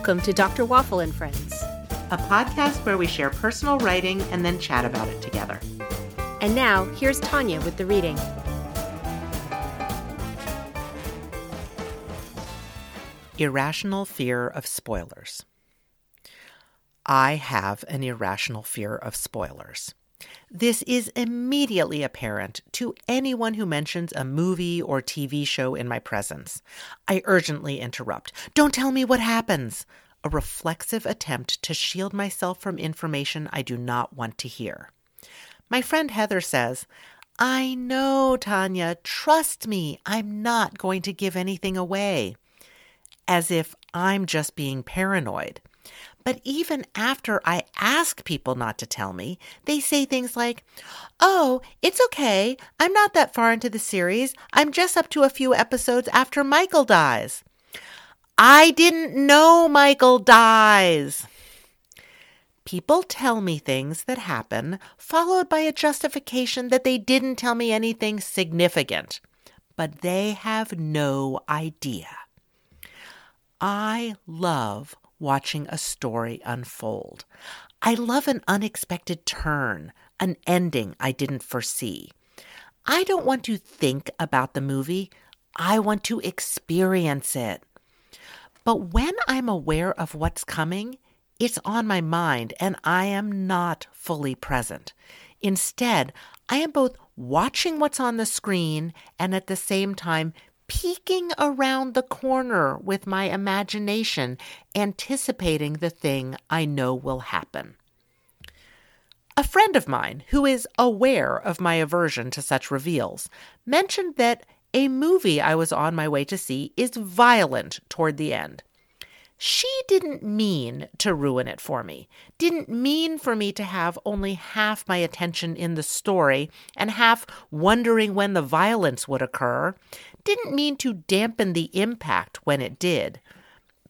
Welcome to Dr. Waffle and Friends, a podcast where we share personal writing and then chat about it together. And now, here's Tania with the reading. Irrational fear of spoilers. I have an irrational fear of spoilers. This is immediately apparent to anyone who mentions a movie or TV show in my presence. I urgently interrupt. Don't tell me what happens. A reflexive attempt to shield myself from information I do not want to hear. My friend Heather says, I know, Tania. Trust me. I'm not going to give anything away. As if I'm just being paranoid. But even after I ask people not to tell me, they say things like, Oh, it's okay. I'm not that far into the series. I'm just up to a few episodes after Michael dies. I didn't know Michael dies. People tell me things that happen, followed by a justification that they didn't tell me anything significant. But they have no idea. I love watching a story unfold. I love an unexpected turn, an ending I didn't foresee. I don't want to think about the movie, I want to experience it. But when I'm aware of what's coming, it's on my mind and I am not fully present. Instead, I am both watching what's on the screen and at the same time peeking around the corner with my imagination, anticipating the thing I know will happen. A friend of mine, who is aware of my aversion to such reveals, mentioned that a movie I was on my way to see is violent toward the end. She didn't mean to ruin it for me, didn't mean for me to have only half my attention in the story and half wondering when the violence would occur, didn't mean to dampen the impact when it did.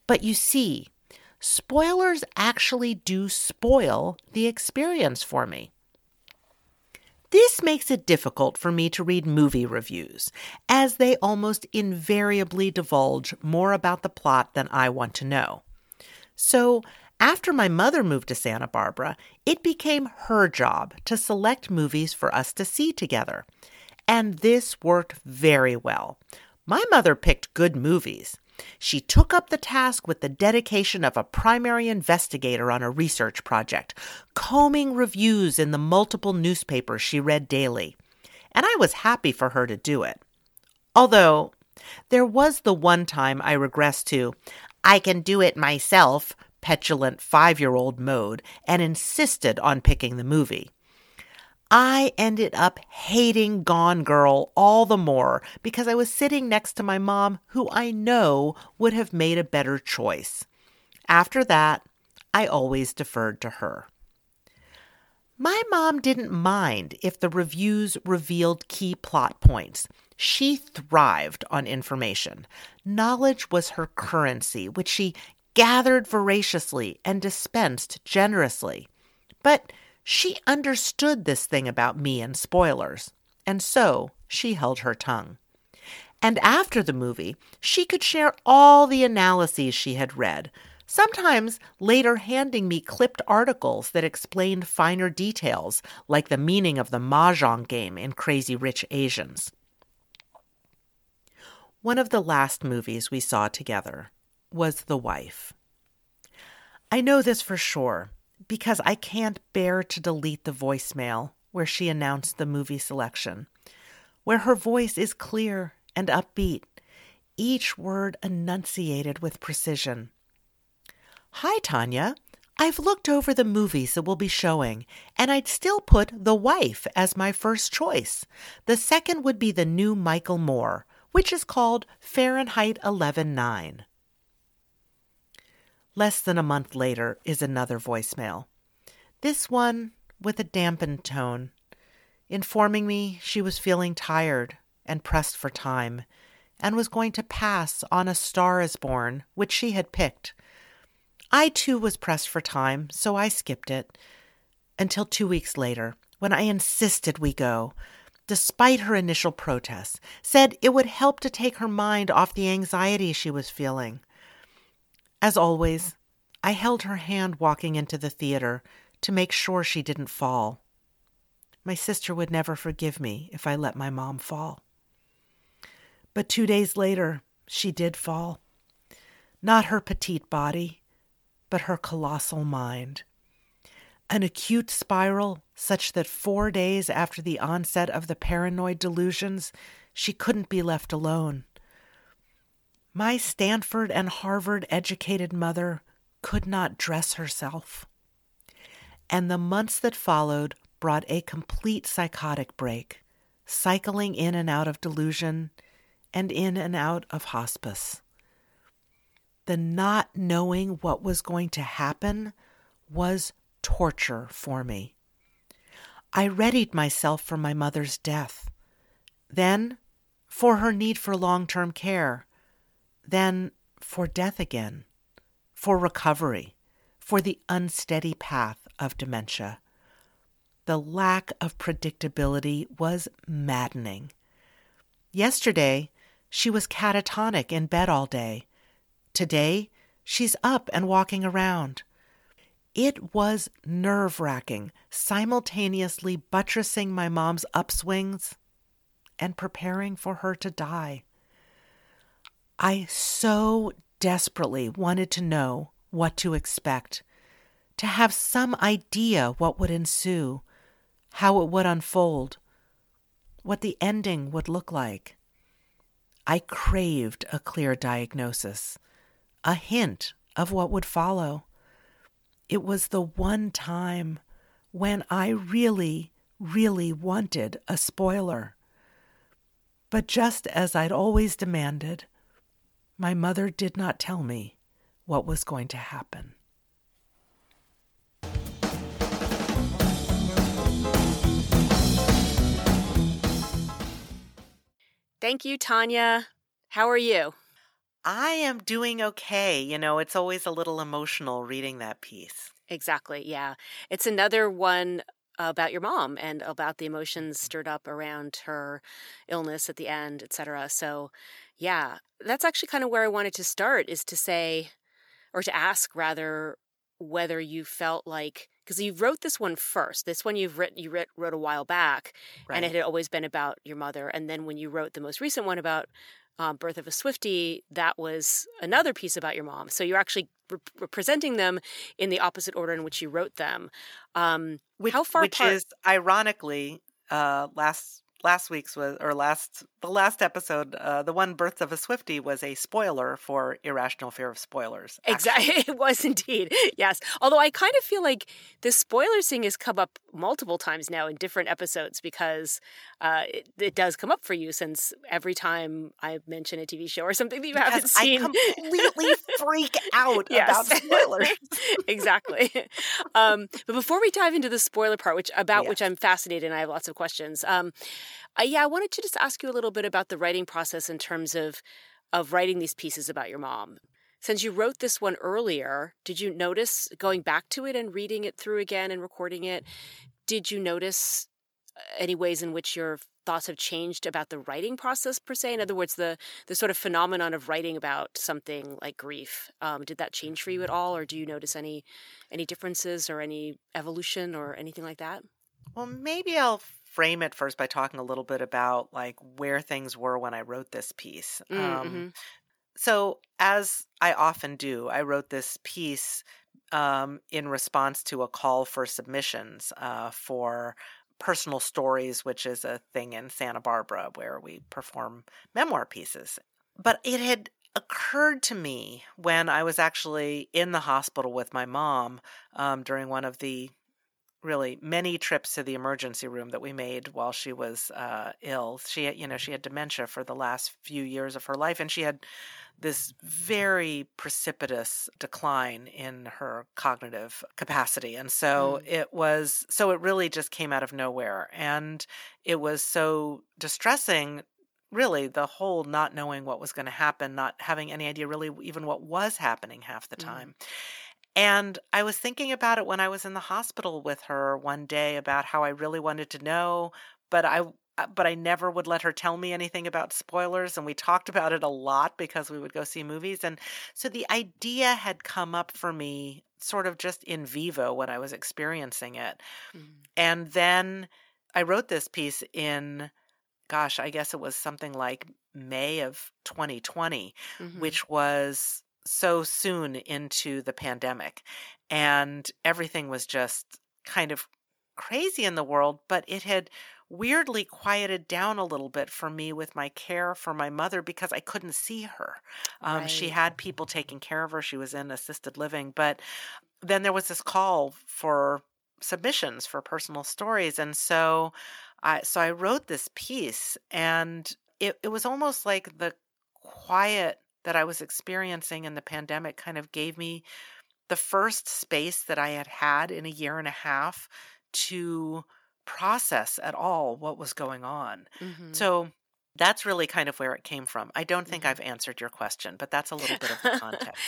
But you see, spoilers actually do spoil the experience for me. This makes it difficult for me to read movie reviews, as they almost invariably divulge more about the plot than I want to know. So, after my mother moved to Santa Barbara, it became her job to select movies for us to see together. And this worked very well. My mother picked good movies. She took up the task with the dedication of a primary investigator on a research project, combing reviews in the multiple newspapers she read daily. And I was happy for her to do it. Although, there was the one time I regressed to, I can do it myself, petulant five year old mode, and insisted on picking the movie. I ended up hating Gone Girl all the more because I was sitting next to my mom, who I know would have made a better choice. After that, I always deferred to her. My mom didn't mind if the reviews revealed key plot points. She thrived on information. Knowledge was her currency, which she gathered voraciously and dispensed generously. But she understood this thing about me and spoilers, and so she held her tongue. And after the movie, she could share all the analyses she had read, sometimes later handing me clipped articles that explained finer details, like the meaning of the mahjong game in Crazy Rich Asians. One of the last movies we saw together was The Wife. I know this for sure because I can't bear to delete the voicemail where she announced the movie selection, where her voice is clear and upbeat, each word enunciated with precision. Hi, Tania. I've looked over the movies that we'll be showing, and I'd still put The Wife as my first choice. The second would be the new Michael Moore, which is called Fahrenheit 11.9. Less than a month later is another voicemail. This one with a dampened tone, informing me she was feeling tired and pressed for time, and was going to pass on A Star is Born, which she had picked. I too was pressed for time, so I skipped it until two weeks later, when I insisted we go, despite her initial protests, said it would help to take her mind off the anxiety she was feeling. As always, I held her hand walking into the theater to make sure she didn't fall. My sister would never forgive me if I let my mom fall. But two days later, she did fall. Not her petite body, but her colossal mind. An acute spiral such that four days after the onset of the paranoid delusions, she couldn't be left alone. My Stanford and Harvard educated mother could not dress herself. And the months that followed brought a complete psychotic break, cycling in and out of delusion and in and out of hospice. The not knowing what was going to happen was torture for me. I readied myself for my mother's death, then for her need for long term care, then for death again, for recovery, for the unsteady path of dementia. The lack of predictability was maddening. Yesterday, she was catatonic in bed all day. Today, she's up and walking around. It was nerve wracking, simultaneously buttressing my mom's upswings and preparing for her to die. I so desperately wanted to know what to expect, to have some idea what would ensue, how it would unfold, what the ending would look like. I craved a clear diagnosis, a hint of what would follow. It was the one time when I really, really wanted a spoiler. But just as I'd always demanded, my mother did not tell me what was going to happen. Thank you, Tania. How are you? I am doing okay. You know, it's always a little emotional reading that piece. Exactly. Yeah. It's another one about your mom and about the emotions stirred up around her illness at the end, etc. So, yeah, that's actually kind of where I wanted to start is to say or to ask rather whether you felt like because you wrote this one first. This one you've written you wrote, wrote a while back, right. and it had always been about your mother. And then when you wrote the most recent one about um, Birth of a Swifty, that was another piece about your mom. So you're actually re- representing them in the opposite order in which you wrote them. Um, which, how far which apart? is ironically uh, last last week's was or last the last episode uh, the one birth of a swifty was a spoiler for irrational fear of spoilers exactly it was indeed yes. Although i kind of feel like the spoiler thing has come up multiple times now in different episodes because uh, it, it, does come up for you since every time i mention a tv show or something that you because haven't seen. i completely freak out about spoilers. Exactly. Um, but before we dive into the spoiler part which about yes. which i'm fascinated and i have lots of questions um, uh, yeah, I wanted to just ask you a little bit about the writing process in terms of of writing these pieces about your mom. Since you wrote this one earlier, did you notice going back to it and reading it through again and recording it? Did you notice uh, any ways in which your thoughts have changed about the writing process per se? In other words, the the sort of phenomenon of writing about something like grief. Um, did that change for you at all, or do you notice any any differences or any evolution or anything like that? Well, maybe I'll frame it first by talking a little bit about like where things were when I wrote this piece. Mm, um, mm-hmm. So, as I often do, I wrote this piece um, in response to a call for submissions uh, for personal stories, which is a thing in Santa Barbara where we perform memoir pieces. But it had occurred to me when I was actually in the hospital with my mom um, during one of the really many trips to the emergency room that we made while she was uh, ill. She, had, you know, she had dementia for the last few years of her life, and she had this very precipitous decline in her cognitive capacity. And so mm. it was, so it really just came out of nowhere. And it was so distressing really the whole not knowing what was going to happen, not having any idea really even what was happening half the mm. time. Mm. And I was thinking about it when I was in the hospital with her one day about how I really wanted to know, but I uh, but I never would let her tell me anything about spoilers. And we talked about it a lot because we would go see movies. And so the idea had come up for me sort of just in vivo when I was experiencing it. Mm-hmm. And then I wrote this piece in, gosh, I guess it was something like May of 2020, mm-hmm. which was so soon into the pandemic. And everything was just kind of crazy in the world, but it had weirdly quieted down a little bit for me with my care for my mother because I couldn't see her. Um, right. She had people taking care of her. She was in assisted living. But then there was this call for submissions for personal stories. And so I, so I wrote this piece and it, it was almost like the quiet that I was experiencing in the pandemic kind of gave me the first space that I had had in a year and a half to process at all what was going on. Mm-hmm. So that's really kind of where it came from. I don't think mm-hmm. I've answered your question, but that's a little bit of the context.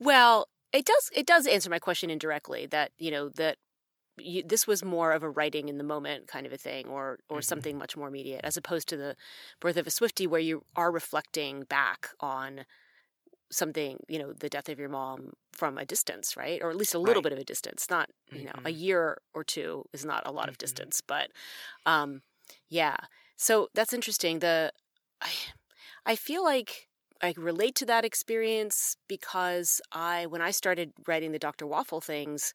well, it does it does answer my question indirectly that, you know, that you, this was more of a writing in the moment kind of a thing or or mm-hmm. something much more immediate as opposed to the birth of a swifty where you are reflecting back on something you know the death of your mom from a distance right or at least a little right. bit of a distance not you know mm-hmm. a year or two is not a lot mm-hmm. of distance but um yeah so that's interesting the i i feel like I relate to that experience because I when I started writing the Dr. Waffle things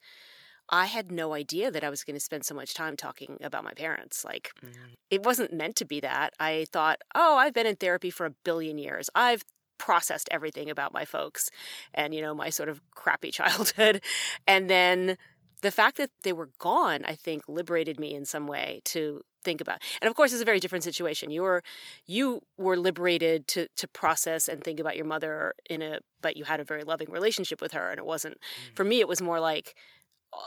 I had no idea that I was going to spend so much time talking about my parents. Like, mm. it wasn't meant to be that. I thought, oh, I've been in therapy for a billion years. I've processed everything about my folks and, you know, my sort of crappy childhood. And then the fact that they were gone, I think, liberated me in some way to think about. And of course, it's a very different situation. You were you were liberated to to process and think about your mother in a, but you had a very loving relationship with her, and it wasn't. Mm. For me, it was more like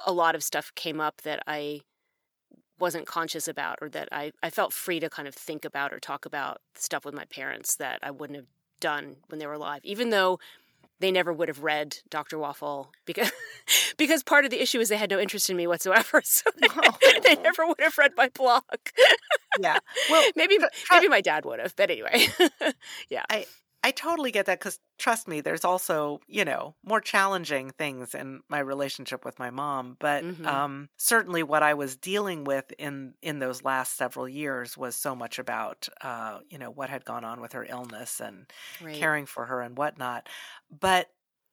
a lot of stuff came up that I wasn't conscious about, or that I I felt free to kind of think about or talk about stuff with my parents that I wouldn't have done when they were alive, even though they never would have read Dr. Waffle because because part of the issue is they had no interest in me whatsoever. So they, oh. they never would have read my blog. yeah. Well, maybe maybe my dad would have, but anyway. yeah. I I totally get that because trust me, there's also, you know, more challenging things in my relationship with my mom. But mm-hmm. um, certainly what I was dealing with in, in those last several years was so much about, uh, you know, what had gone on with her illness and right. caring for her and whatnot. But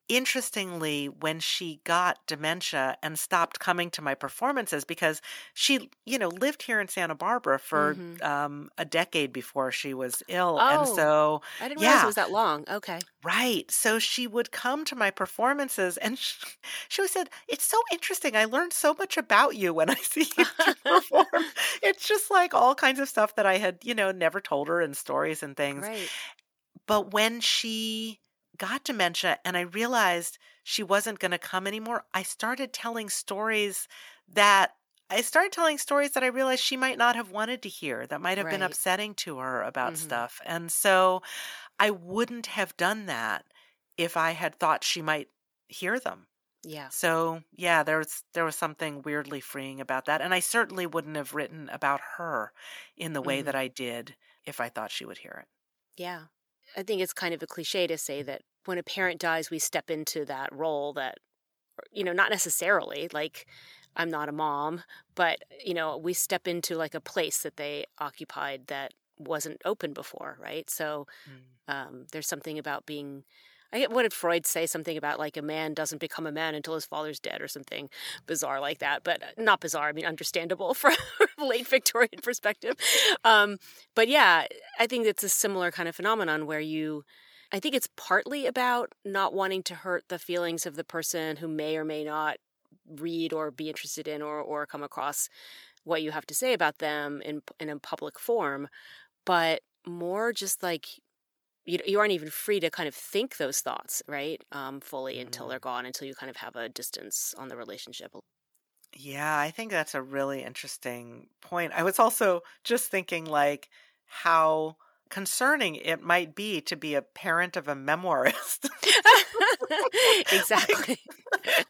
interestingly when she got dementia and stopped coming to my performances because she you know lived here in santa barbara for mm-hmm. um, a decade before she was ill oh, and so i didn't yeah. realize it was that long okay right so she would come to my performances and she, she said it's so interesting i learned so much about you when i see you perform it's just like all kinds of stuff that i had you know never told her in stories and things right but when she got dementia and I realized she wasn't going to come anymore, I started telling stories that I started telling stories that I realized she might not have wanted to hear, that might have right. been upsetting to her about mm-hmm. stuff. And so I wouldn't have done that if I had thought she might hear them. Yeah. So yeah, there was there was something weirdly freeing about that. And I certainly wouldn't have written about her in the way mm-hmm. that I did if I thought she would hear it. Yeah. I think it's kind of a cliche to say that when a parent dies, we step into that role that, you know, not necessarily like I'm not a mom, but, you know, we step into like a place that they occupied that wasn't open before, right? So mm. um, there's something about being I get what did Freud say something about like a man doesn't become a man until his father's dead or something bizarre like that, but uh, not bizarre. I mean, understandable from late Victorian perspective. Um, but yeah, I think it's a similar kind of phenomenon where you. I think it's partly about not wanting to hurt the feelings of the person who may or may not read or be interested in or, or come across what you have to say about them in in a public form, but more just like you, you aren't even free to kind of think those thoughts right um, fully mm-hmm. until they're gone until you kind of have a distance on the relationship yeah i think that's a really interesting point i was also just thinking like how concerning it might be to be a parent of a memoirist exactly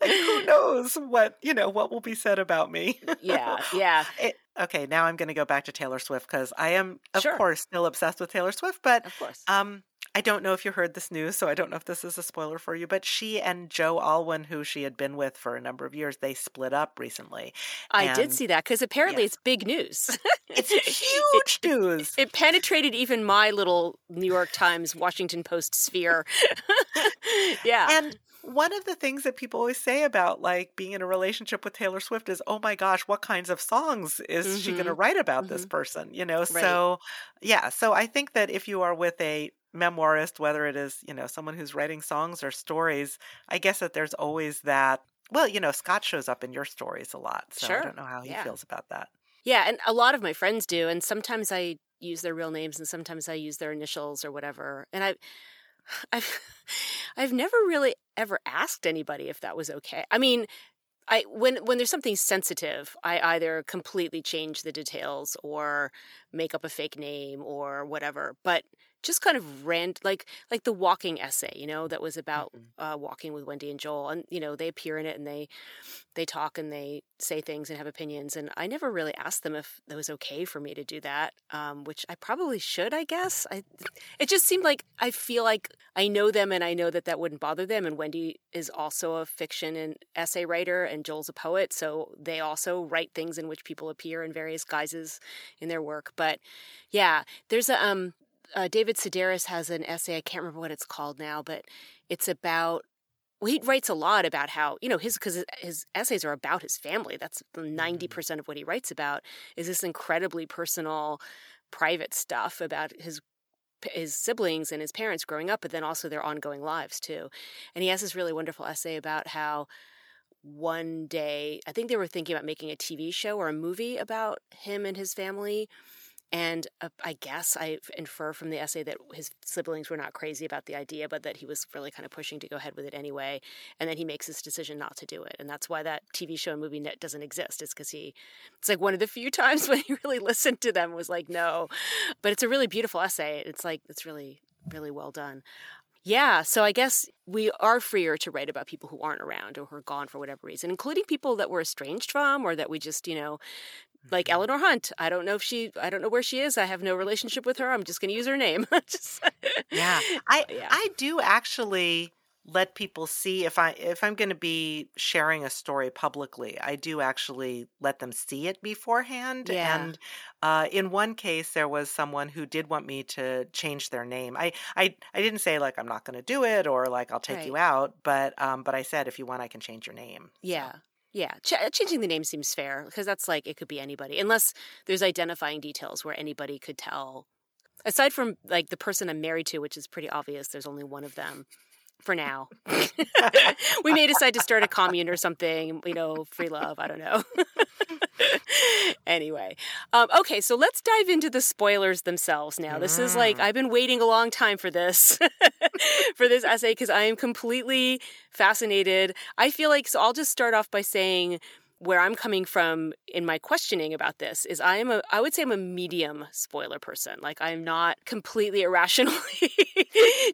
like, who knows what you know what will be said about me yeah yeah it, okay, now I'm going to go back to Taylor Swift because I am, of sure. course, still obsessed with Taylor Swift. But of course, um, I don't know if you heard this news, so I don't know if this is a spoiler for you. But she and Joe Alwyn, who she had been with for a number of years, they split up recently. I and, did see that because apparently yes. it's big news. it's huge it, news. It penetrated even my little New York Times, Washington Post sphere. yeah, and one of the things that people always say about like being in a relationship with Taylor Swift is, oh my gosh, what kinds of songs is mm-hmm. she going to write about mm-hmm. this person? You know, right. so yeah. So I think that if you are with a memoirist, whether it is, you know, someone who's writing songs or stories, I guess that there's always that. Well, you know, Scott shows up in your stories a lot. So sure. I don't know how he yeah. feels about that. Yeah. And a lot of my friends do. And sometimes I use their real names and sometimes I use their initials or whatever. And I, I've I've never really ever asked anybody if that was okay. I mean, I when when there's something sensitive, I either completely change the details or make up a fake name or whatever. But just kind of rant like like the walking essay you know that was about mm-hmm. uh, walking with wendy and joel and you know they appear in it and they they talk and they say things and have opinions and i never really asked them if it was okay for me to do that um, which i probably should i guess i it just seemed like i feel like i know them and i know that that wouldn't bother them and wendy is also a fiction and essay writer and joel's a poet so they also write things in which people appear in various guises in their work but yeah there's a um uh, David Sedaris has an essay. I can't remember what it's called now, but it's about. Well, he writes a lot about how you know his because his essays are about his family. That's ninety mm-hmm. percent of what he writes about. Is this incredibly personal, private stuff about his his siblings and his parents growing up, but then also their ongoing lives too. And he has this really wonderful essay about how one day I think they were thinking about making a TV show or a movie about him and his family and uh, I guess I infer from the essay that his siblings were not crazy about the idea, but that he was really kind of pushing to go ahead with it anyway. And then he makes this decision not to do it. And that's why that TV show and movie net doesn't exist, is because he, it's like one of the few times when he really listened to them was like, no. But it's a really beautiful essay. It's like, it's really, really well done. Yeah, so I guess we are freer to write about people who aren't around or who are gone for whatever reason, including people that we're estranged from or that we just, you know, like. Eleanor Hunt. I don't know if she, I don't know where she is. I have no relationship with her. I'm just going to use her name. just, yeah, I, yeah. I do actually let people see if I if I'm going to be sharing a story publicly, I do actually let them see it beforehand. Yeah. And uh, in one case, there was someone who did want me to change their name. I I, I didn't say like I'm not going to do it or like I'll take right. you out, but um, but I said if you want, I can change your name. Yeah. So. Yeah, Ch- uh, changing the name seems fair because that's like it could be anybody, unless there's identifying details where anybody could tell. Aside from like the person I'm married to, which is pretty obvious, there's only one of them for now. we may decide to start a commune or something, you know, free love. I don't know. anyway, um, okay, so let's dive into the spoilers themselves now. This is like, I've been waiting a long time for this, for this essay, because I am completely fascinated. I feel like, so I'll just start off by saying, where I'm coming from in my questioning about this is I am a I would say I'm a medium spoiler person. Like I'm not completely irrationally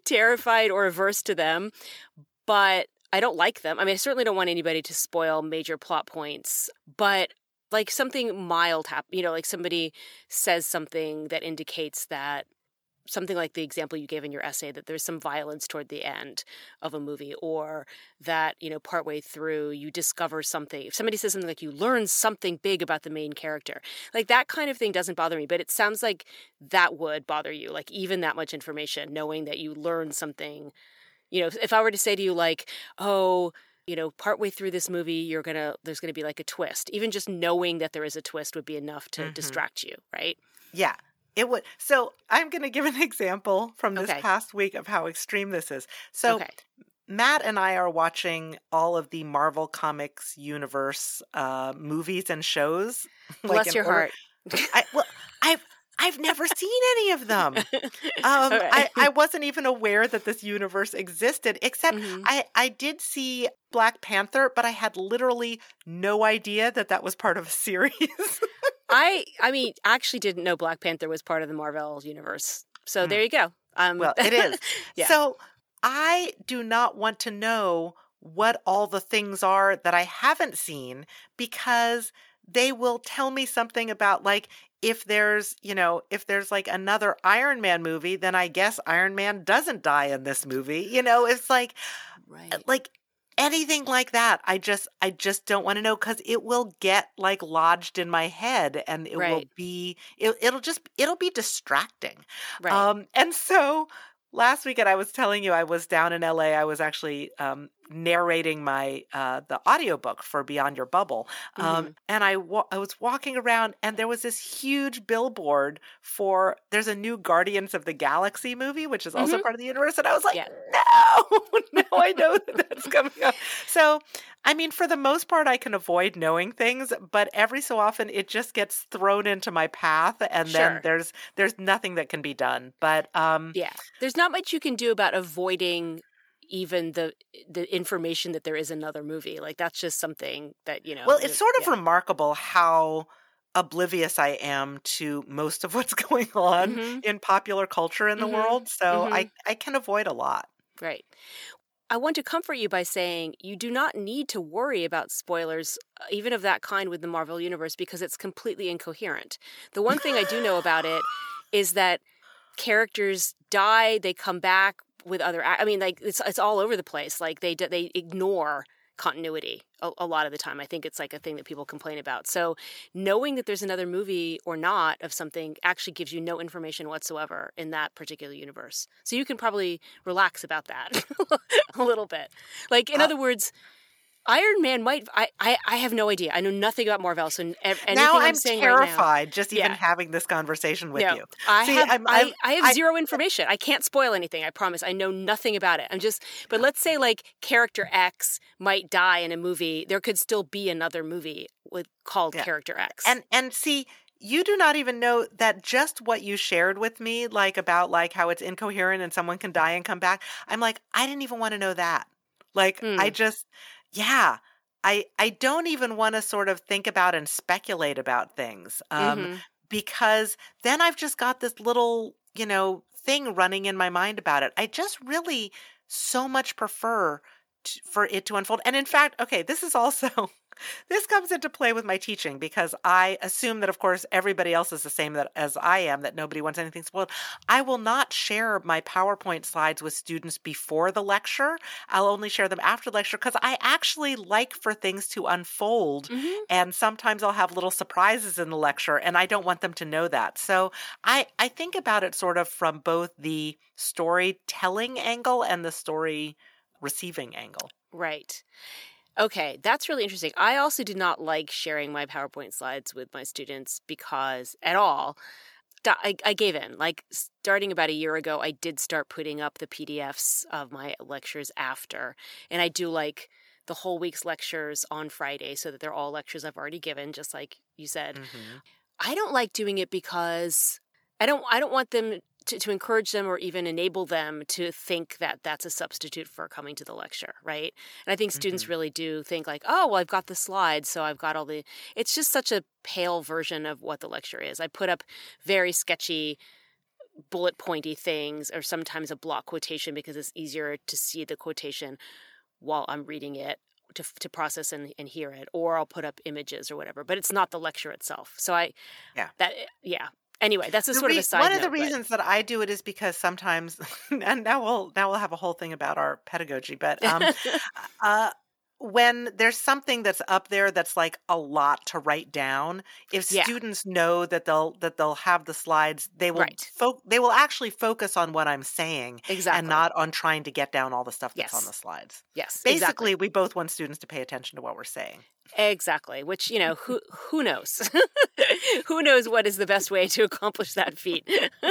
terrified or averse to them, but I don't like them. I mean, I certainly don't want anybody to spoil major plot points, but like something mild happen, you know, like somebody says something that indicates that something like the example you gave in your essay that there's some violence toward the end of a movie or that you know partway through you discover something if somebody says something like you learn something big about the main character like that kind of thing doesn't bother me but it sounds like that would bother you like even that much information knowing that you learn something. You know if i were to say to you like oh you know partway through this movie you're gonna there's gonna be like a twist even just knowing that there is a twist would be enough to mm-hmm. distract you right? Yeah it would. So I'm going to give an example from this okay. past week of how extreme this is. So okay. Matt and I are watching all of the Marvel Comics universe uh, movies and shows. Bless like your order. heart. I, well, I've I've never seen any of them. Um, right. I, I wasn't even aware that this universe existed, except mm-hmm. I, I did see Black Panther, but I had literally no idea that that was part of a series. I I mean, actually didn't know Black Panther was part of the Marvel universe. So mm. there you go. Um, well, it is. yeah. So I do not want to know what all the things are that I haven't seen because they will tell me something about like if there's, you know, if there's like another Iron Man movie, then I guess Iron Man doesn't die in this movie. You know, it's like right. like anything like that i just i just don't want to know because it will get like lodged in my head and it right. will be it, it'll just it'll be distracting right. um and so last weekend i was telling you i was down in la i was actually um narrating my uh, the audiobook for Beyond Your Bubble. Um, mm-hmm. and I wa- I was walking around and there was this huge billboard for there's a new Guardians of the Galaxy movie which is also mm-hmm. part of the universe and I was like yeah. no no I know that that's coming up. So I mean for the most part I can avoid knowing things but every so often it just gets thrown into my path and sure. then there's there's nothing that can be done. But um yeah. There's not much you can do about avoiding even the the information that there is another movie. Like that's just something that you know. Well, it's sort of yeah. remarkable how oblivious I am to most of what's going on mm-hmm. in popular culture in the mm-hmm. world. So mm-hmm. I I can avoid a lot. Right. I want to comfort you by saying you do not need to worry about spoilers, uh, even of that kind, with the Marvel Universe because it's completely incoherent. The one thing I do know about it is that characters die, they come back with other i mean like it's it's all over the place like they they ignore continuity a, a, lot of the time i think it's like a thing that people complain about. So knowing that there's another movie or not of something actually gives you no information whatsoever in that particular universe. So you can probably relax about that a little bit. Like in uh, other words Iron Man might. I, I, I have no idea. I know nothing about Marvel. So anything now I'm, I'm saying terrified right now, just even yeah. having this conversation with no, you. I See, have I'm, I'm, I, have zero information. I can't spoil anything. I promise. I know nothing about it. I'm just. But let's say like character X might die in a movie. There could still be another movie with called yeah. Character X. And and see, you do not even know that just what you shared with me like about like how it's incoherent and someone can die and come back i'm like i didn't even want to know that like i hmm. just yeah i i don't even want to sort of think about and speculate about things um mm-hmm. because then i've just got this little you know thing running in my mind about it i just really so much prefer for it to unfold and in fact okay this is also this comes into play with my teaching because I assume that, of course, everybody else is the same that, as I am, that nobody wants anything spoiled. I will not share my PowerPoint slides with students before the lecture. I'll only share them after the lecture because I actually like for things to unfold. Mm-hmm. And sometimes I'll have little surprises in the lecture, and I don't want them to know that. So I, I think about it sort of from both the storytelling angle and the story receiving angle. Right. Okay, that's really interesting. I also do not like sharing my PowerPoint slides with my students because at all. I, I gave in. Like starting about a year ago, I did start putting up the PDFs of my lectures after. And I do like the whole week's lectures on Friday so that they're all lectures I've already given, just like you said. Mm-hmm. I don't like doing it because I don't I don't want them to, to encourage them or even enable them to think that that's a substitute for coming to the lecture, right? And I think students mm-hmm. really do think like, oh, well, I've got the slides, so I've got all the. It's just such a pale version of what the lecture is. I put up very sketchy bullet pointy things or sometimes a block quotation because it's easier to see the quotation while I'm reading it to, to process and, and hear it or I'll put up images or whatever but it's not the lecture itself so I yeah that yeah Anyway, that's a the sort re- of a side One of the reasons but... that I do it is because sometimes, and now we'll now we'll have a whole thing about our pedagogy, but um, uh, when there's something that's up there that's like a lot to write down if yeah. students know that they'll that they'll have the slides they will right. fo- they will actually focus on what i'm saying exactly and not on trying to get down all the stuff that's yes. on the slides yes basically exactly. we both want students to pay attention to what we're saying exactly which you know who who knows who knows what is the best way to accomplish that feat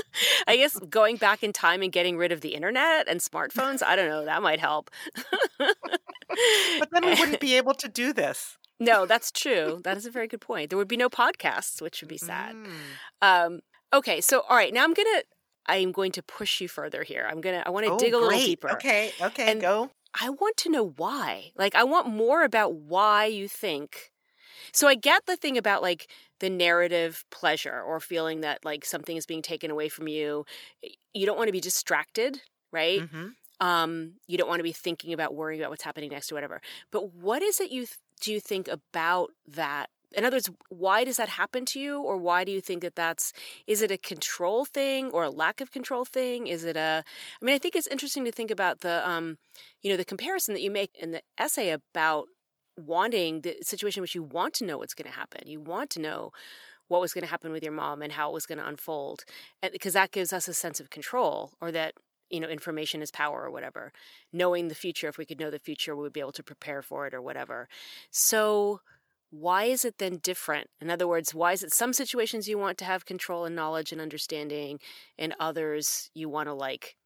i guess going back in time and getting rid of the internet and smartphones i don't know that might help but then we wouldn't be able to do this. No, that's true. That is a very good point. There would be no podcasts, which would be sad. Mm. Um, okay, so all right, now I'm gonna I'm going to push you further here. I'm gonna I want to oh, dig a little deeper. Okay, okay, and go. I want to know why. Like I want more about why you think. So I get the thing about like the narrative pleasure or feeling that like something is being taken away from you. You don't want to be distracted, right? Mm-hmm um, you don't want to be thinking about worrying about what's happening next or whatever. But what is it you th- do you think about that in other words, why does that happen to you, or why do you think that that's? Is it a control thing or a lack of control thing? Is it a? I mean, I think it's interesting to think about the, um, you know, the comparison that you make in the essay about wanting the situation in which you want to know what's going to happen. You want to know what was going to happen with your mom and how it was going to unfold, because that gives us a sense of control, or that you know information is power or whatever. Knowing the future, if we could know the future, we would be able to prepare for it or whatever. So why is it then different? In other words, why is it some situations you want to have control and knowledge and understanding, and others you want to like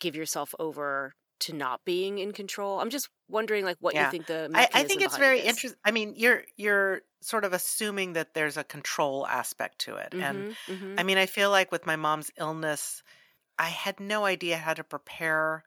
give yourself over to not being in control? I'm just wondering, like, what yeah. you think the I, I think it's very interesting. I mean, you're you're sort of assuming that there's a control aspect to it, mm-hmm, and mm-hmm. I mean, I feel like with my mom's illness, I had no idea how to prepare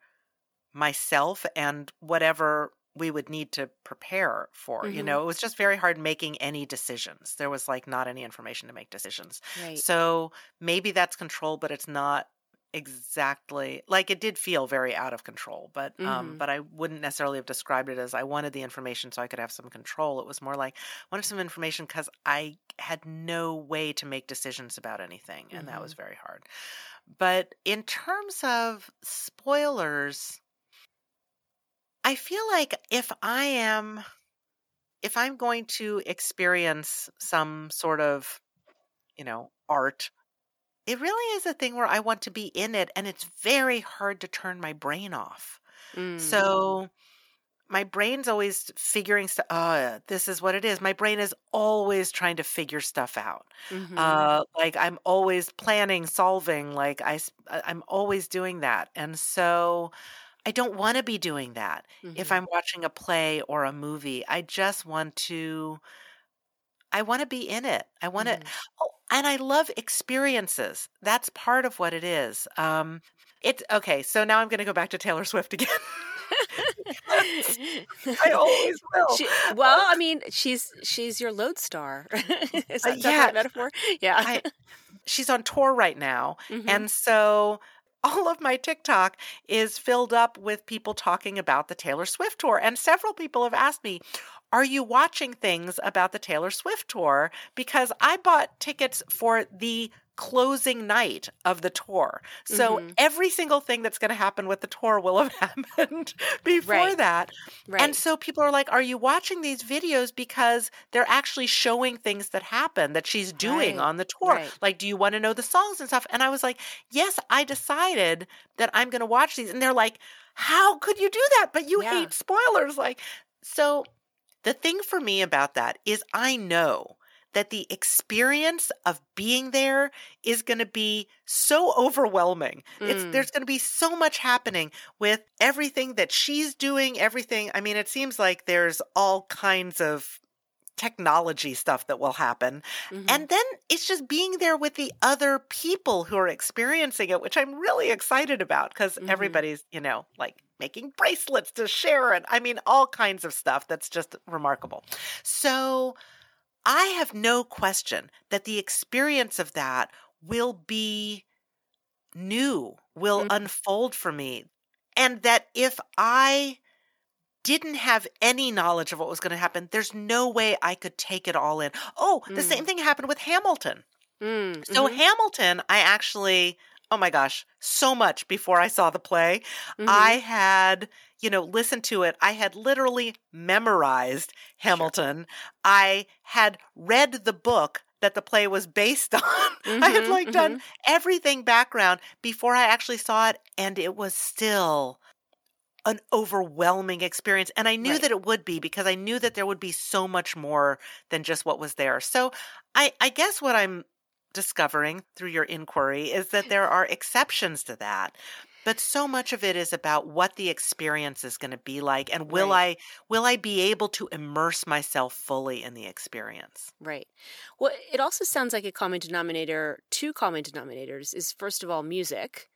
myself and whatever we would need to prepare for. Mm-hmm. You know, it was just very hard making any decisions. There was like not any information to make decisions. Right. So maybe that's control, but it's not exactly like it did feel very out of control but um, mm-hmm. um but i wouldn't necessarily have described it as i wanted the information so i could have some control it was more like I wanted some information because i had no way to make decisions about anything and mm-hmm. that was mm-hmm. very hard but in terms of spoilers I feel like if I am if I'm going to experience some sort of, you know, art, it really is a thing where I want to be in it and it's very hard to turn my brain off. Mm. So my brain's always figuring stuff. Oh, this is what it is. My brain is always trying to figure stuff out. Mm-hmm. Uh, like I'm always planning, solving. Like I, I'm always doing that, and so I don't want to be doing that mm-hmm. if I'm watching a play or a movie. I just want to I want to be in it. I want to mm-hmm. oh, and I love experiences. That's part of what it is. Um it's okay, so now I'm going to go back to Taylor Swift again. I always will. She, well, I mean, she's she's your lodestar. is that, uh, yeah, that metaphor? Yeah. I, she's on tour right now, mm-hmm. and so all of my TikTok is filled up with people talking about the Taylor Swift tour. And several people have asked me, are you watching things about the Taylor Swift tour? Because I bought tickets for the closing night of the tour. So mm-hmm. every single thing that's going to happen with the tour will have happened before right. that. Right. And so people are like, Are you watching these videos because they're actually showing things that happen that she's doing right. on the tour? Like, do you want to know the songs and stuff? And I was like, Yes, I decided that I'm going to watch these. And they're like, How could you do that? But you yeah. hate spoilers. Like, so the thing for me about that is I know that the experience of being there is going to be so overwhelming. Mm. It's there's going to be so much happening with everything that she's doing, everything. I mean, it seems like there's all kinds of technology stuff that will happen. Mm-hmm. And then it's just being there with the other people who are experiencing it, which I'm really excited about because mm-hmm. everybody's, you know, like making bracelets to share it. I mean, all kinds of stuff that's just remarkable. So I have no question that the experience of that will be new, will mm-hmm. unfold for me. And that if I didn't have any knowledge of what was going to happen, there's no way I could take it all in. Oh, the mm. same thing happened with Hamilton. Mm, so, mm-hmm. Hamilton, I actually, oh my gosh, so much before I saw the play. Mm-hmm. I had you know, listened to it. I had literally memorized Hamilton. Sure. I had read the book that the play was based on. Mm-hmm, I had like mm-hmm. done everything background before I actually saw it, and it was still an overwhelming experience. And I knew right. that it would be because I knew that there would be so much more than just what was there. So I, I guess what I'm discovering through your inquiry is that there are exceptions to that but so much of it is about what the experience is going to be like and will right. I will I be able to immerse myself fully in the experience. Right. Well, it also sounds like a common denominator, two common denominators is first of all music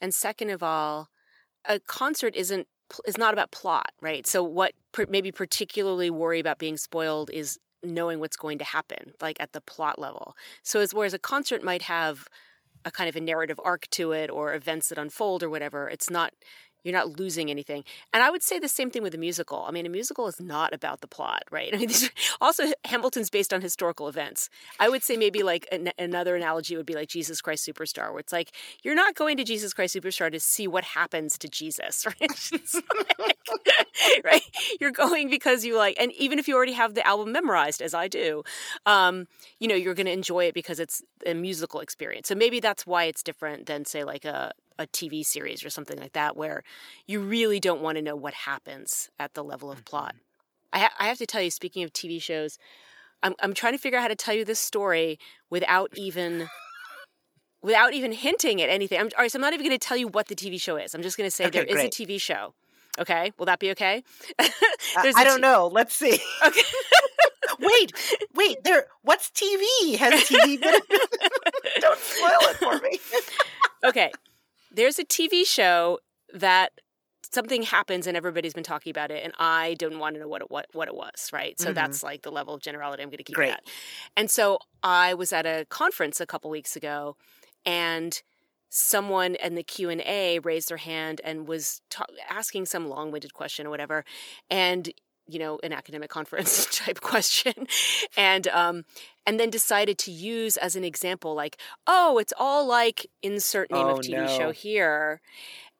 and second of all a concert isn't is not about plot, right? So what maybe particularly worry about being spoiled is knowing what's going to happen like at the plot level. So as whereas a concert might have a kind of a narrative arc to it or events that unfold or whatever. It's not you're not losing anything. And I would say the same thing with a musical. I mean, a musical is not about the plot, right? I mean, also Hamilton's based on historical events. I would say maybe like an, another analogy would be like Jesus Christ Superstar, where it's like you're not going to Jesus Christ Superstar to see what happens to Jesus, right? like, right? You're going because you like, and even if you already have the album memorized, as I do, um, you know, you're going to enjoy it because it's a musical experience. So maybe that's why it's different than say like a a TV series or something like that, where you really don't want to know what happens at the level of plot. Mm-hmm. I, ha- I have to tell you, speaking of TV shows, I'm I'm trying to figure out how to tell you this story without even without even hinting at anything. I'm, all right, so I'm not even going to tell you what the TV show is. I'm just going to say okay, there great. is a TV show. Okay, will that be okay? I don't know. Let's see. Okay. wait, wait. There. What's TV? Has TV been? don't spoil it for me. okay, there's a TV show that something happens and everybody's been talking about it and I don't want to know what it what, what it was, right? So mm-hmm. that's like the level of generality I'm going to keep Great. And so I was at a conference a couple weeks ago and someone in the Q&A raised their hand and was ta- asking some long-winded question or whatever and you know an academic conference type question and um and then decided to use as an example like oh it's all like insert name oh, of tv no. show here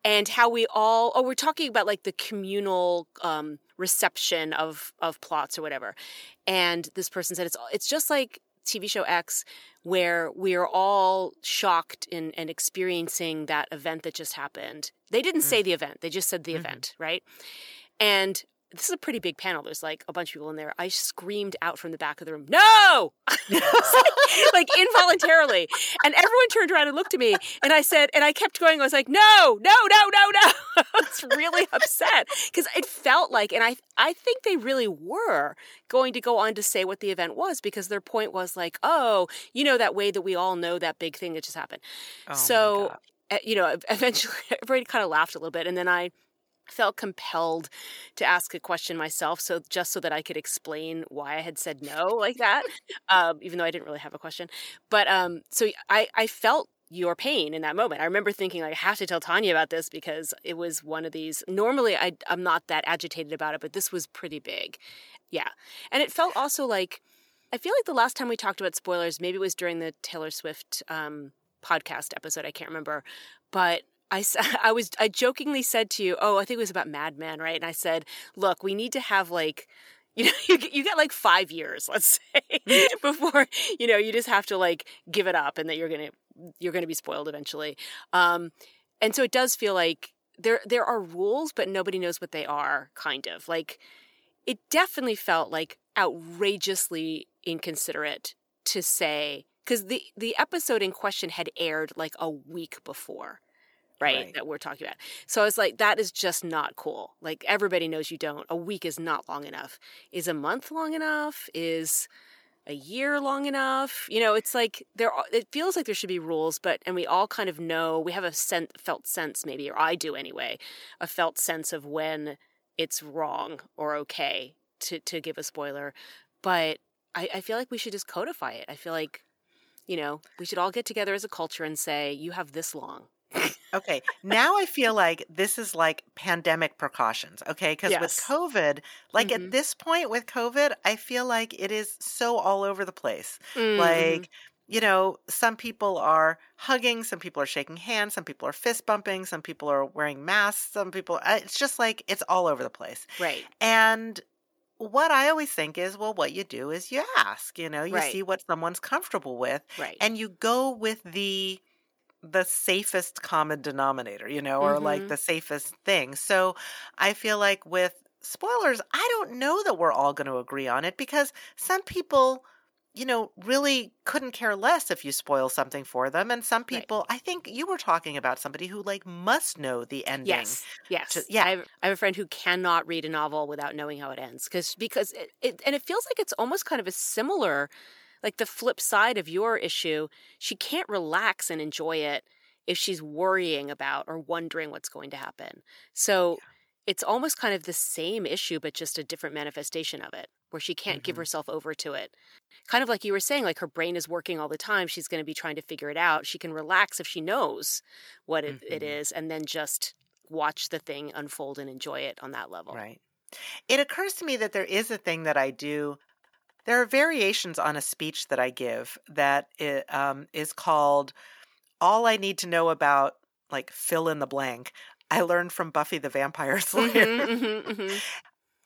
and how we all oh we're talking about like the communal um reception of of plots or whatever and this person said it's it's just like TV show X, where we are all shocked in, and experiencing that event that just happened. They didn't mm. say the event, they just said the mm-hmm. event, right? And this is a pretty big panel. There's like a bunch of people in there. I screamed out from the back of the room, no! like involuntarily. And everyone turned around and looked at me. And I said, and I kept going. I was like, no, no, no, no, no. I was really upset because it felt like, and I, I think they really were going to go on to say what the event was because their point was like, oh, you know, that way that we all know that big thing that just happened. Oh so, you know, eventually everybody kind of laughed a little bit. And then I, felt compelled to ask a question myself so just so that i could explain why i had said no like that um, even though i didn't really have a question. But um, so i i felt your pain in that moment. I remember thinking like i have to tell tania about this because it was one of these normally I, i'm not that agitated about it but this was pretty big. Yeah. And it felt also like i feel like the last time we talked about spoilers maybe it was during the taylor swift um, podcast episode i can't remember but I, I was I jokingly said to you, oh, I think it was about Mad Men, right? And I said, look, we need to have like you know you, you get like five years let's say before you know you just have to like give it up and that you're gonna you're gonna be spoiled eventually. Um and so it does feel like there there are rules but nobody knows what they are kind of. Like it definitely felt like outrageously inconsiderate to say because the the episode in question had aired like a week before right, right, that we're talking about. So it's like that is just not cool. Like everybody knows you don't. A week is not long enough. Is a month long enough? Is a year long enough? You know, it's like there. It feels like there should be rules, but and we all kind of know. We have a sen- felt sense, maybe, or I do anyway, a felt sense of when it's wrong or okay to to give a spoiler. But I, I feel like we should just codify it. I feel like you know, we should all get together as a culture and say, you have this long. Okay. Now I feel like this is like pandemic precautions. Okay. Because yes. with COVID, like mm-hmm. at this point with COVID, I feel like it is so all over the place. Mm. Like, you know, some people are hugging, some people are shaking hands, some people are fist bumping, some people are wearing masks, some people, uh, it's just like it's all over the place. Right. And what I always think is, well, what you do is you ask, you know, you right. see what someone's comfortable with, right. and you go with the the safest common denominator, you know, or mm-hmm. like the safest thing. So I feel like with spoilers, I don't know that we're all going to agree on it because some people, you know, really couldn't care less if you spoil something for them. And some people, right. I think you were talking about somebody who like must know the ending. Yes. Yes. To, yeah. I have, I have, a friend who cannot read a novel without knowing how it ends because, because it, it, and it feels like it's almost kind of a similar like the flip side of your issue, she can't relax and enjoy it if she's worrying about or wondering what's going to happen. So yeah. it's almost kind of the same issue, but just a different manifestation of it, where she can't mm-hmm. give herself over to it. Kind of like you were saying, like her brain is working all the time. She's going to be trying to figure it out. She can relax if she knows what it, mm-hmm. it is and then just watch the thing unfold and enjoy it on that level. Right. It occurs to me that there is a thing that I do. There are variations on a speech that I give that it, um, is called "All I Need to Know About." Like fill in the blank. I learned from Buffy the Vampire Slayer, mm-hmm, mm-hmm, mm-hmm.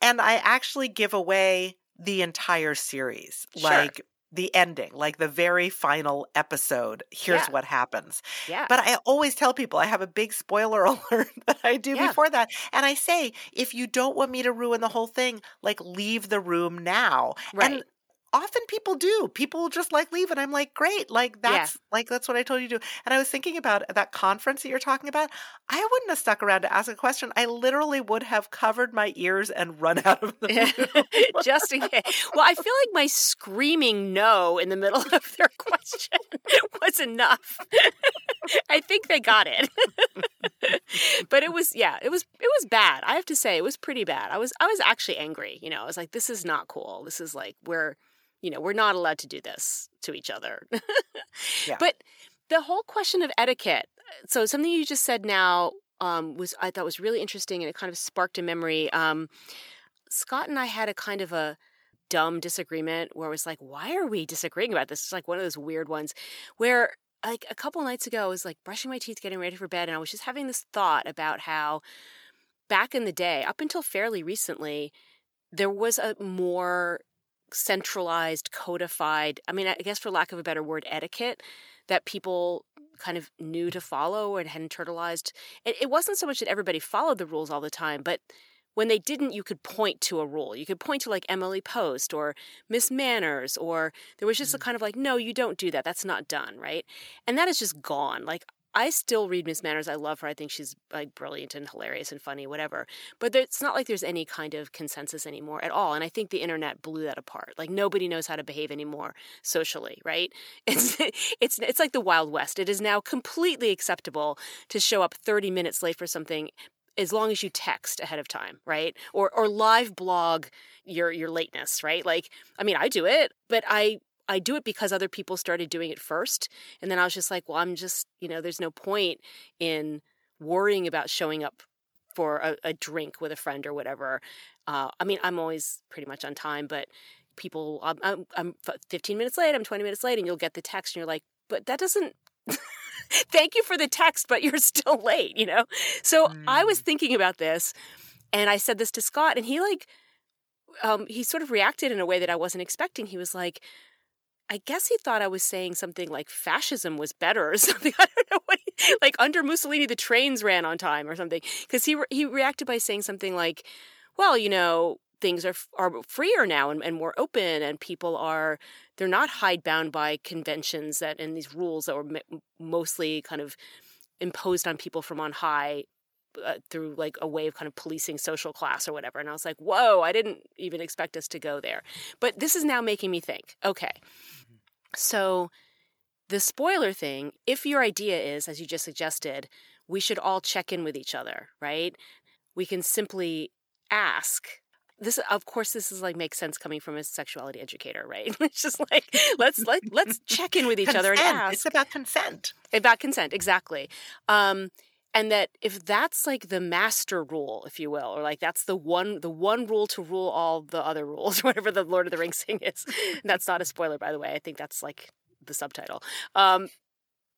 and I actually give away the entire series. Sure. Like the ending, like the very final episode. Here's yeah. what happens. Yeah. But I always tell people I have a big spoiler alert that I do yeah. before that. And I say, if you don't want me to ruin the whole thing, like leave the room now. Right. And often people do. People just like leave, and I'm like, great, like that's yeah. like that's what I told you to do. And I was thinking about that conference that you're talking about. I wouldn't have stuck around to ask a question. I literally would have covered my ears and run out of the room. just in case. Well, I feel like my screaming no in the middle of their question was enough. I think they got it. but it was yeah, it was it was bad. I have to say it was pretty bad. I was I was actually angry, you know. I was like this is not cool. This is like we're you know, we're not allowed to do this to each other. yeah. But the whole question of etiquette. So something you just said now um, was I thought was really interesting, and it kind of sparked a memory. Um, Scott and I had a kind of a dumb disagreement where it was like, why are we disagreeing about this? It's like one of those weird ones where like a couple nights ago I was like brushing my teeth, getting ready for bed, and I was just having this thought about how back in the day, up until fairly recently, there was a more centralized, codified, I mean, I guess for lack of a better word, etiquette that people kind of knew to follow and had internalized. It, it wasn't so much that everybody followed the rules all the time, but when they didn't, you could point to a rule. You could point to like Emily Post or Miss Manners, or there was just a mm. kind of like, no, you don't do that. That's not done, right? And that is just gone. Like I still read Miss Manners. I love her. I think she's like brilliant and hilarious and funny, whatever. But it's not like there's any kind of consensus anymore at all. And I think the internet blew that apart. Like nobody knows how to behave anymore socially, right? It's it's it's like the Wild West. It is now completely acceptable to show up 30 minutes late for something as long as you text ahead of time, right? Or or live blog your your lateness, right? Like I mean, I do it, but I I do it because other people started doing it first. And then I was just like, well, I'm just, you know, there's no point in worrying about showing up for a, a drink with a friend or whatever. Uh, I mean, I'm always pretty much on time, but people, I'm, I'm, I'm 15 minutes late, I'm 20 minutes late, and you'll get the text and you're like, but that doesn't. Thank you for the text, but you're still late, you know? So mm. I was mm. thinking about this and I said this to Scott, and he like, um, he sort of reacted in a way that I wasn't expecting. He was like, I guess he thought I was saying something like fascism was better or something. I don't know what, he, like under Mussolini the trains ran on time or something. Because he he reacted by saying something like, "Well, you know, things are are freer now and, and more open, and people are they're not hidebound by conventions that and these rules that were mostly kind of imposed on people from on high." Uh, through like a way of kind of policing social class or whatever. And I was like, whoa, I didn't even expect us to go there. But this is now making me think okay, so, the spoiler thing, if your idea is, as you just suggested, we should all check in with each other, right? We can simply ask. This, of course, this is like makes sense coming from a sexuality educator, right? it's just like let's let let's check in with each consent. other and ask. It's about consent. About consent, exactly. Um, and that if that's like the master rule if you will or like that's the one the one rule to rule all the other rules whatever the lord of the rings thing is that's not a spoiler by the way i think that's like the subtitle um,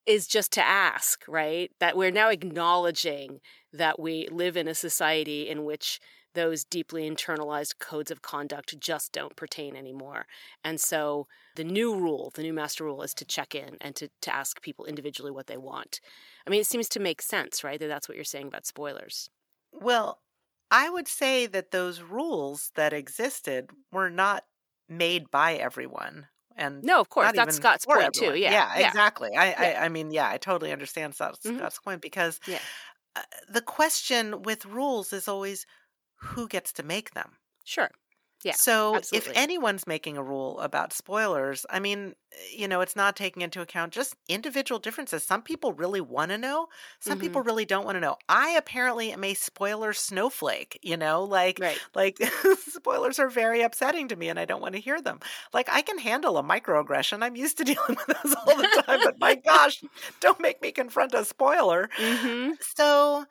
is just to ask right that we're now acknowledging that we live in a society in which those deeply internalized codes of conduct just don't pertain anymore. And so the new rule, the new master rule, is to check in and to, to ask people individually what they want. I mean, it seems to make sense, right? That that's what you're saying about spoilers. Well, I would say that those rules that existed were not made by everyone. And no, of course, that's Scott's point everyone. too. Yeah, yeah, yeah. exactly. I, yeah. I, I, mean, yeah, I totally understand Scott's, mm-hmm. Scott's point because yeah. uh, the question with rules is always who gets to make them. Sure. Yeah. So absolutely. if anyone's making a rule about spoilers, I mean, you know, it's not taking into account just individual differences. Some people really want to know, some mm-hmm. people really don't want to know. I apparently am a spoiler snowflake, you know, like right. like spoilers are very upsetting to me and I don't want to hear them. Like I can handle a microaggression. I'm used to dealing with those all the time, but my gosh, don't make me confront a spoiler. Mm-hmm. So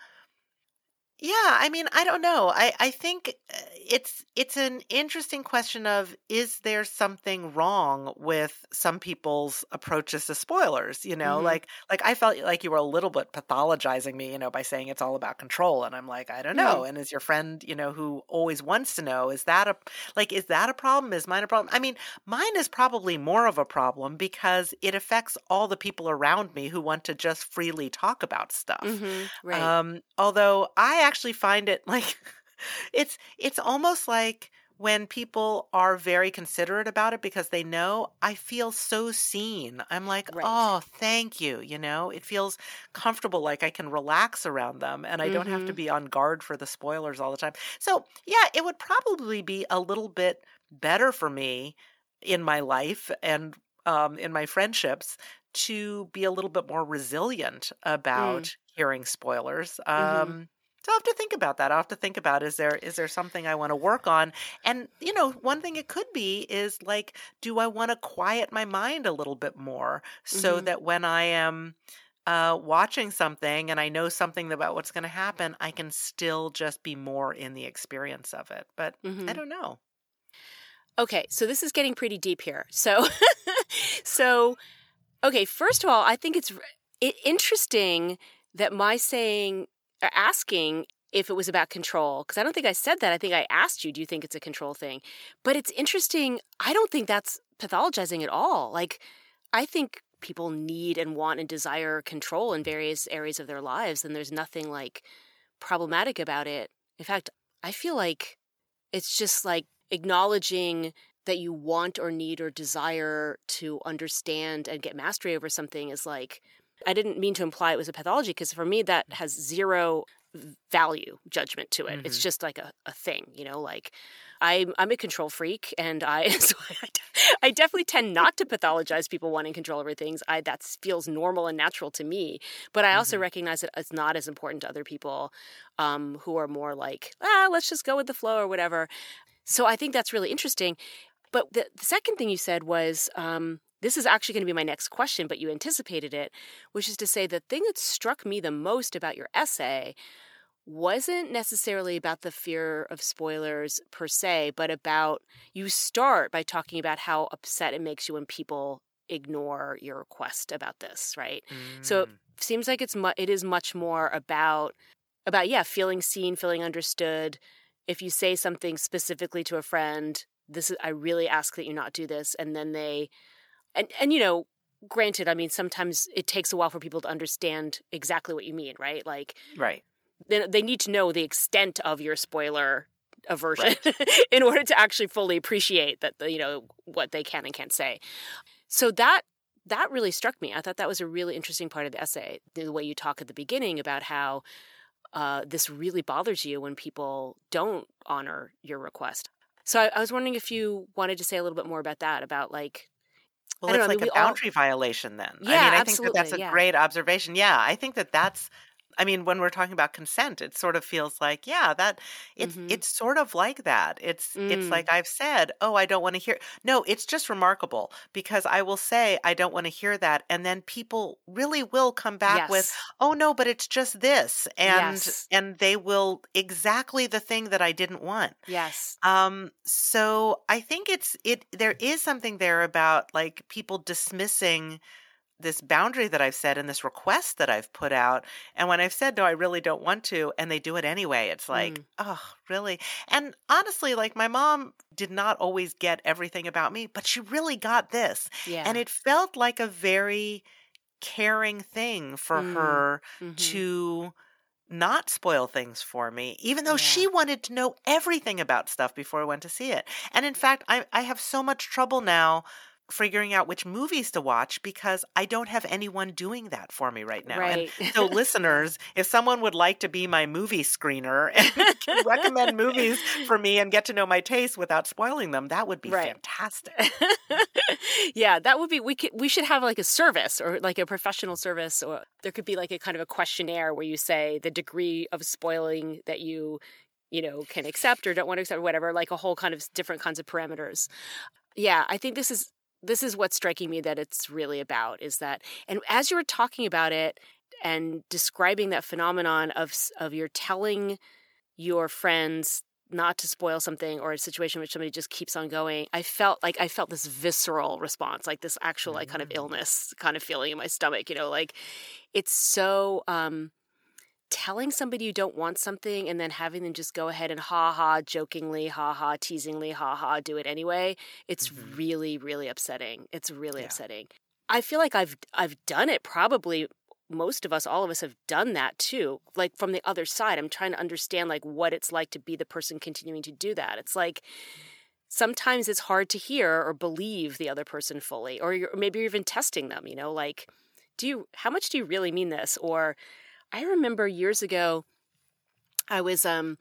Yeah, I mean, I don't know. I I think uh, it's it's an interesting question of is there something wrong with some people's approaches to spoilers, you know? Mhm. Like like I felt like you were a little bit pathologizing me, you know, by saying it's all about control and I'm like, I don't know. And is your friend, you know, who always wants to know, is that a like is that a problem? Is mine a problem? I mean, mine is probably more of a problem because it affects all the people around me who want to just freely talk about stuff. Mhm. Right. Um, although I actually find it like it's it's almost like when people are very considerate about it because they know I feel so seen. I'm like, Right. "Oh, thank you." You know, it feels comfortable like I can relax around them and I don't have to Mhm. be on guard for the spoilers all the time. So, yeah, it would probably be a little bit better for me in my life and um, in my friendships to be a little bit more resilient Mm. about hearing spoilers. Mhm. Um, so I'll have to think about that. I'll have to think about is there is there something I want to work on? And you know, one thing it could be is like, do I want to quiet my mind a little bit more so Mhm. that when I am uh, watching something and I know something about what's going to happen, I can still just be more in the experience of it. But I Mhm. don't know. Okay, so this is getting pretty deep here. So, so, okay. First of all, I think it's r- it, interesting that my saying, Uh, asking if it was about control, because I don't think I said that. I think I asked you, do you think it's a control thing? But it's interesting. I don't think that's pathologizing at all. Like, I think people need and want and desire control in various areas of their lives, and there's nothing like problematic about it. In fact, I feel like it's just like acknowledging that you want or need or desire to understand and get mastery over something is like I didn't mean to imply it was a pathology because for me that has zero value judgment to it. It's Mhm. just like a, a thing, you know, like I'm I'm a control freak and I so I, I definitely tend not to pathologize people wanting control over things. I that feels normal and natural to me, but I also Mhm. recognize that it's not as important to other people um, who are more like, ah, let's just go with the flow or whatever. So I think that's really interesting. But the, the second thing you said was um, this is actually going to be my next question, but you anticipated it, which is to say the thing that struck me the most about your essay wasn't necessarily about the fear of spoilers per se, but about you start by talking about how upset it makes you when people ignore your request about this, right? So it seems like it's mu- it is much more about about yeah feeling seen feeling understood if you say something specifically to a friend this is i really ask that you not do this and then they and and you know granted i mean sometimes it takes a while for people to understand exactly what you mean right? Like right. they, they need to know the extent of your spoiler aversion in order to actually fully appreciate that the, you know what they can and can't say. So that that really struck me. I thought that was a really interesting part of the essay the way you talk at the beginning about how uh, this really bothers you when people don't honor your request. So I, I was wondering if you wanted to say a little bit more about that about like Well, it's know, I like mean, a we all- boundary violation then. I mean, I think that that's a yeah. great observation. Yeah, I think that that's I mean, when we're talking about consent, it sort of feels like, yeah, that it's Mhm. it's sort of like that. It's it's Mm. like I've said, "Oh, I don't want to hear." No, it's just remarkable because I will say I don't want to hear that and then people really will come back with, "Oh no, but it's just this." And Yes. and they will exactly the thing that I didn't want. yes Um, so I think it's it there is something there about like people dismissing this boundary that I've set and this request that I've put out. And when I've said no, I really don't want to, and they do it anyway, it's like, Mm. oh, really? And honestly, like my mom did not always get everything about me, but she really got this. yeah And it felt like a very caring thing for Mm. her Mhm. to not spoil things for me, even though Yeah. she wanted to know everything about stuff before I went to see it. And in fact, I, I have so much trouble now figuring out which movies to watch because I don't have anyone doing that for me right now. right And so, listeners, if someone would like to be my movie screener and recommend movies for me and get to know my taste without spoiling them, that would be Right. fantastic. yeah, that would be we could we should have like a service or like a professional service or there could be like a kind of a questionnaire where you say the degree of spoiling that you you know can accept or don't want to accept or whatever like a whole kind of different kinds of parameters. Yeah, I think this is this is what's striking me that it's really about is that and as you were talking about it and describing that phenomenon of of you're telling your friends not to spoil something or a situation which somebody just keeps on going i felt like i felt this visceral response like this actual like kind of mm. illness kind of feeling in my stomach you know like it's so um telling somebody you don't want something and then having them just go ahead and ha ha jokingly ha ha teasingly ha ha do it anyway it's mm-hmm. really really upsetting. It's really yeah. upsetting. I feel like i've i've done it probably most of us all of us have done that too like from the other side. I'm trying to understand like what it's like to be the person continuing to do that. It's like sometimes it's hard to hear or believe the other person fully or, or maybe you're even testing them you know like do you how much do you really mean this? Or I remember years ago, I was um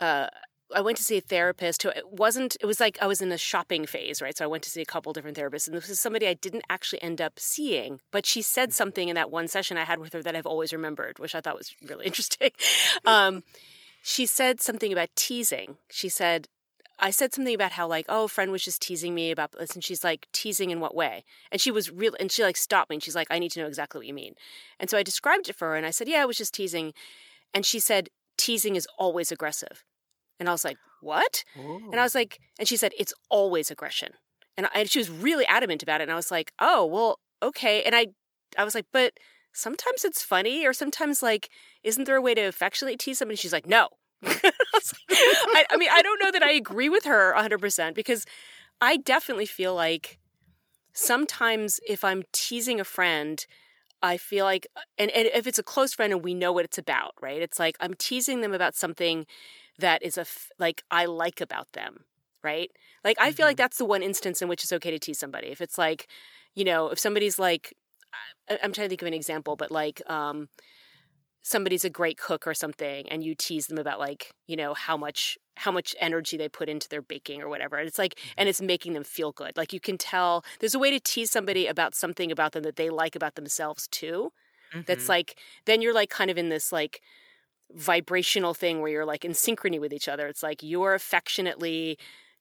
uh I went to see a therapist who it wasn't it was like I was in a shopping phase, right? So I went to see a couple different therapists and this was somebody I didn't actually end up seeing, but she said mm. something in that one session I had with her that I've always remembered, which I thought was really interesting. Um, she said something about teasing. She said I said something about how like, oh, a friend was just teasing me about this, and she's like, teasing in what way? And she was real, and she like stopped me, and she's like, I need to know exactly what you mean. And so I described it for her, and I said, yeah, I was just teasing, and she said, teasing is always aggressive, and I was like, what? Ooh. And I oh. was like, and she said, it's always aggression, and, I, and she was really adamant about it, and I was like, oh, well, okay, and I, I was like, but sometimes it's funny, or sometimes like, isn't there a way to affectionately tease somebody? She's like, no. I, I mean, I don't know that I agree with her 100% because I definitely feel like sometimes if I'm teasing a friend, I feel like, and, and, if it's a close friend and we know what it's about, right? It's like I'm teasing them about something that is a like I like about them, right? Like I mm-hmm. feel like mm-hmm. that's the one instance in which it's okay to tease somebody. If it's like, you know, if somebody's like, I'm trying to think of an example, but like, um, somebody's a great cook or something and you tease them about like you know how much how much energy they put into their baking or whatever and it's like and mm-hmm. it's making them feel good like you can tell there's a way to tease somebody about something about them that they like about themselves too mm-hmm. that's like then you're like kind of in this like vibrational thing where you're like in synchrony with each other it's like you're affectionately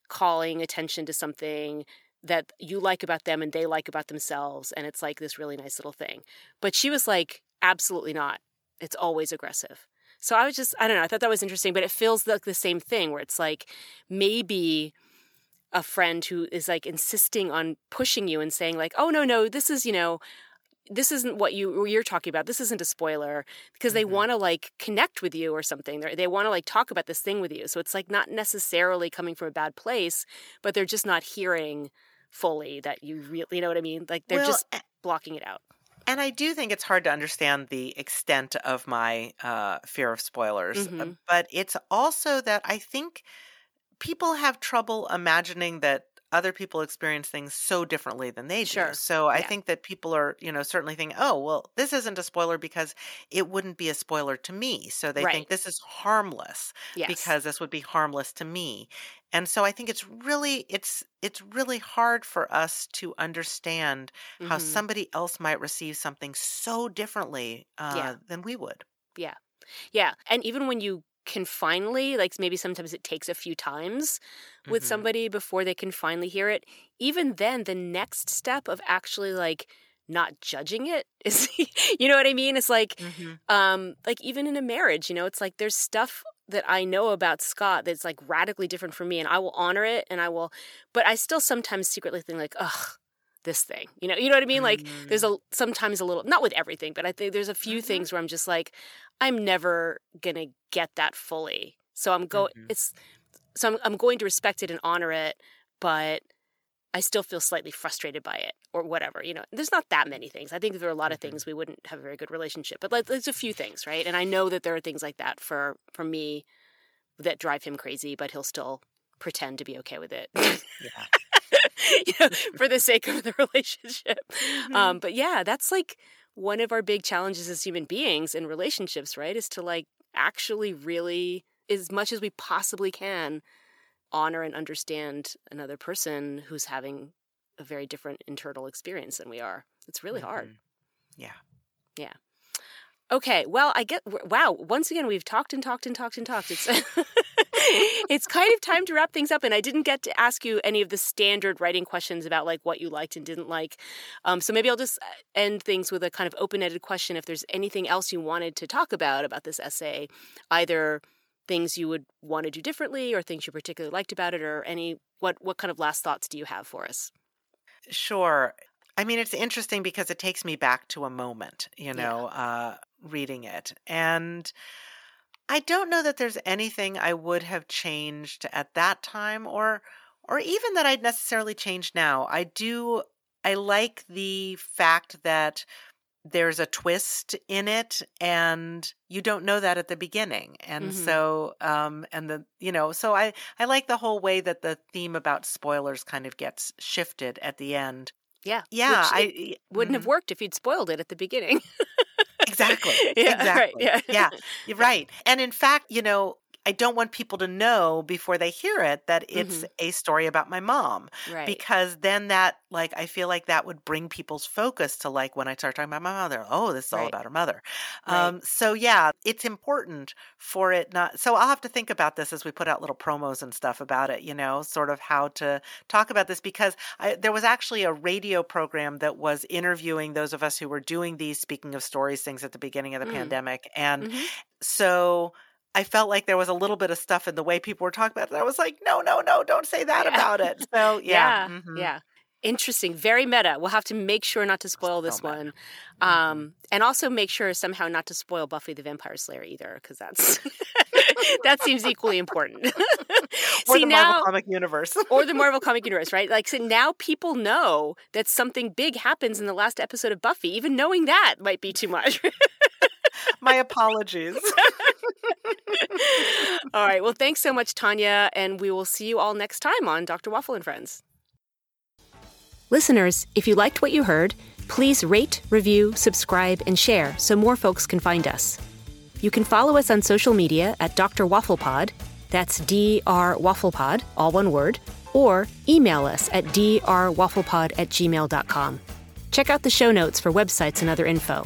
calling attention to something that you like about them and they like about themselves and it's like this really nice little thing but she was like absolutely not it's always aggressive. So I was just, I don't know, I thought that was interesting, but it feels like the same thing where it's like maybe a friend who is like insisting on pushing you and saying, like, oh, no, no, this is, you know, this isn't what you you're talking about. This isn't a spoiler because mm-hmm. they want to like connect with you or something. They're, they want to like talk about this thing with you. So it's like not necessarily coming from a bad place, but they're just not hearing fully that you really, you know what I mean? Like they're well, just blocking it out. And I do think it's hard to understand the extent of my uh, fear of spoilers. Uh, mm-hmm. But it's also that I think people have trouble imagining that other people experience things so differently than they do. Sure. So I yeah. think that people are, you know, certainly thinking, oh, well, this isn't a spoiler because it wouldn't be a spoiler to me. So they right. think this is harmless yes. because this would be harmless to me. And so I think it's really it's it's really hard for us to understand mm-hmm. how somebody else might receive something so differently uh, yeah. than we would. Yeah. Yeah. And even when you can finally like maybe sometimes it takes a few times with mm-hmm. somebody before they can finally hear it even then the next step of actually like not judging it is you know what i mean it's like mm-hmm. um like even in a marriage you know it's like there's stuff that i know about scott that's like radically different from me and i will honor it and i will but i still sometimes secretly think like ugh this thing you know you know what i mean like mm-hmm. there's a sometimes a little not with everything but i think there's a few mm-hmm. things where i'm just like i'm never gonna get that fully so i'm going mm-hmm. it's so I'm, I'm going to respect it and honor it but i still feel slightly frustrated by it or whatever you know there's not that many things i think there are a lot of mm-hmm. things we wouldn't have a very good relationship but like there's a few things right and i know that there are things like that for for me that drive him crazy but he'll still pretend to be okay with it yeah you know, for the sake of the relationship. Mm-hmm. Um, but yeah, that's like one of our big challenges as human beings in relationships, right? Is to like actually really, as much as we possibly can, honor and understand another person who's having a very different internal experience than we are. It's really mm-hmm. hard. Yeah. Yeah. Okay, well, I get wow. Once again, we've talked and talked and talked and talked. It's it's kind of time to wrap things up. And I didn't get to ask you any of the standard writing questions about like what you liked and didn't like. Um, so maybe I'll just uh, end things with a kind of open ended question. If there's anything else you wanted to talk about about this essay, either things you would want to do differently or things you particularly liked about it or any what what kind of last thoughts do you have for us sure i mean it's interesting because it takes me back to a moment you know yeah. uh reading it and I don't know that there's anything I would have changed at that time or or even that I'd necessarily change now. I do I like the fact that there's a twist in it and you don't know that at the beginning and mm-hmm. so um and the you know so i i like the whole way that the theme about spoilers kind of gets shifted at the end yeah yeah i wouldn't mm-hmm. have worked if you'd spoiled it at the beginning exactly. Yeah, exactly. Right, yeah. yeah. You're right. And in fact, you know, I don't want people to know before they hear it that it's mm-hmm. a story about my mom. Right. Because then that, like, I feel like that would bring people's focus to, like, when I start talking about my mother, oh, this is right. all about her mother. Right. Um, so, yeah, it's important for it not. So, I'll have to think about this as we put out little promos and stuff about it, you know, sort of how to talk about this. Because I, there was actually a radio program that was interviewing those of us who were doing these speaking of stories things at the beginning of the mm. pandemic. And mm-hmm. so, I felt like there was a little bit of stuff in the way people were talking about it. I was like, no, no, no, don't say that yeah. about it. So yeah. Yeah. Mm-hmm. yeah. Interesting. Very meta. We'll have to make sure not to spoil this so one. Mm-hmm. Um, and also make sure somehow not to spoil Buffy the Vampire Slayer either, because that's that seems equally important. or See, the Marvel comic universe. or the Marvel comic universe, right? Like so now people know that something big happens in the last episode of Buffy. Even knowing that might be too much. My apologies. all right. Well, thanks so much, Tania, and we will see you all next time on Dr. Waffle and Friends. Listeners, if you liked what you heard, please rate, review, subscribe, and share so more folks can find us. You can follow us on social media at Dr. Wafflepod. That's Dr. Wafflepod, all one word, or email us at drwafflepod at gmail.com. Check out the show notes for websites and other info.